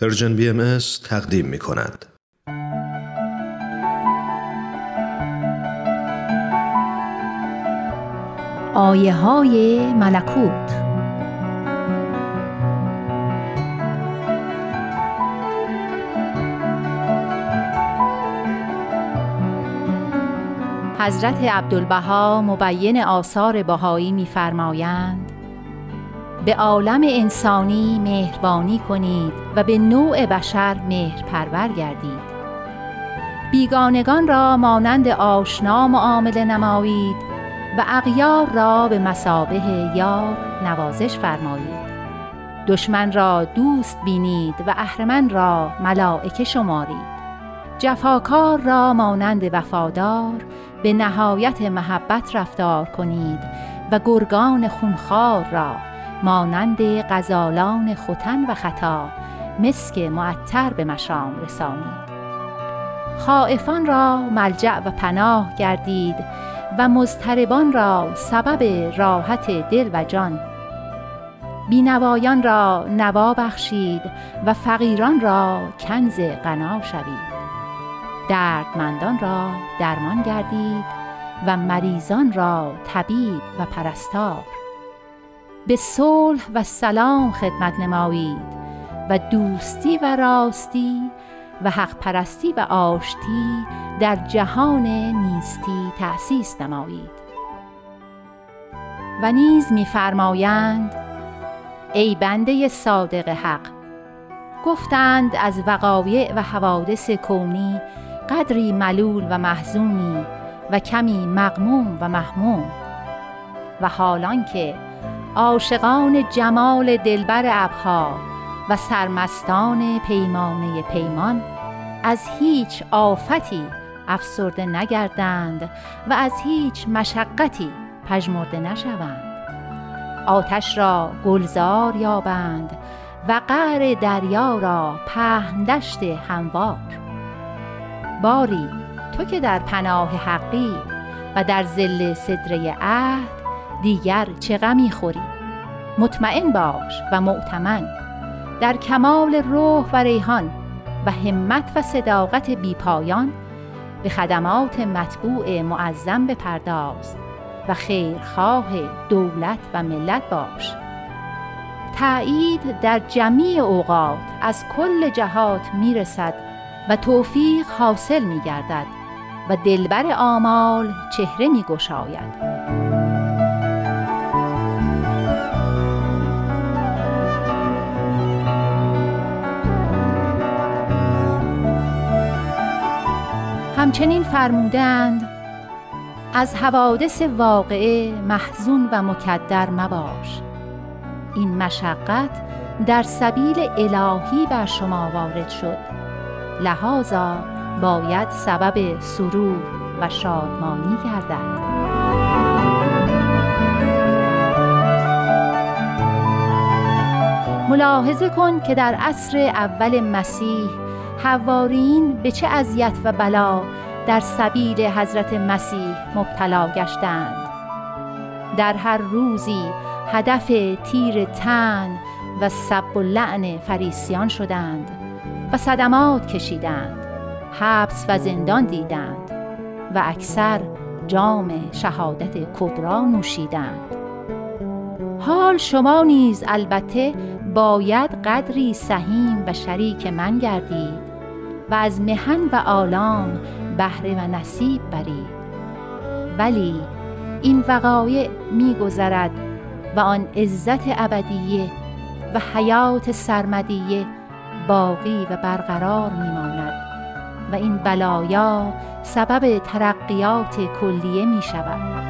پرژن بی تقدیم می کند. آیه های ملکوت حضرت عبدالبها مبین آثار بهایی می‌فرمایند به عالم انسانی مهربانی کنید و به نوع بشر مهرپرور گردید. بیگانگان را مانند آشنا معامله نمایید و اغیار را به مسابه یار نوازش فرمایید. دشمن را دوست بینید و اهرمن را ملائکه شمارید. جفاکار را مانند وفادار به نهایت محبت رفتار کنید و گرگان خونخوار را مانند غزالان ختن و خطا مسک معطر به مشام رسانید خائفان را ملجع و پناه گردید و مضطربان را سبب راحت دل و جان. بینوایان را نوا بخشید و فقیران را کنز غنا شوید. دردمندان را درمان گردید و مریضان را طبیب و پرستار. به صلح و سلام خدمت نمایید و دوستی و راستی و حق پرستی و آشتی در جهان نیستی تأسیس نمایید. و نیز می‌فرمایند ای بنده صادق حق گفتند از وقایع و حوادث کونی قدری ملول و محزونی و کمی مغموم و محموم و حالان که عاشقان جمال دلبر ابها و سرمستان پیمانه پیمان از هیچ آفتی افسرده نگردند و از هیچ مشقتی پژمرده نشوند. آتش را گلزار یابند و قعر دریا را پهن دشت هموار. باری تو که در پناه حقی و در زل صدره عهد دیگر چه غمی خوری؟ مطمئن باش و معتمن در کمال روح و ریحان و همت و صداقت بیپایان به خدمات مطبوع معظم بپرداز و خیرخواه دولت و ملت باش. تأیید در جمیع اوقات از کل جهات می‌رسد و توفیق حاصل میگردد و دلبر آمال چهره میگشاید. همچنین فرمودند از حوادث واقعه محزون و مکدر مباش. این مشقت در سبیل الهی بر شما وارد شد. لحاظا باید سبب سرور و شادمانی گردد. ملاحظه کن که در عصر اول مسیح حوارین به چه اذیت و بلا در سبیل حضرت مسیح مبتلا گشتند. در هر روزی هدف تیر تن و سب و لعن فریسیان شدند و صدمات کشیدند حبس و زندان دیدند و اکثر جام شهادت کبرا نوشیدند. حال شما نیز البته باید قدری سهیم و شریک من گردید. و از مهن و آلام بهره و نصیب برید ولی این وقایع میگذرد و آن عزت ابدیه و حیات سرمدیه باقی و برقرار میماند و این بلایا سبب ترقیات کلیه می شود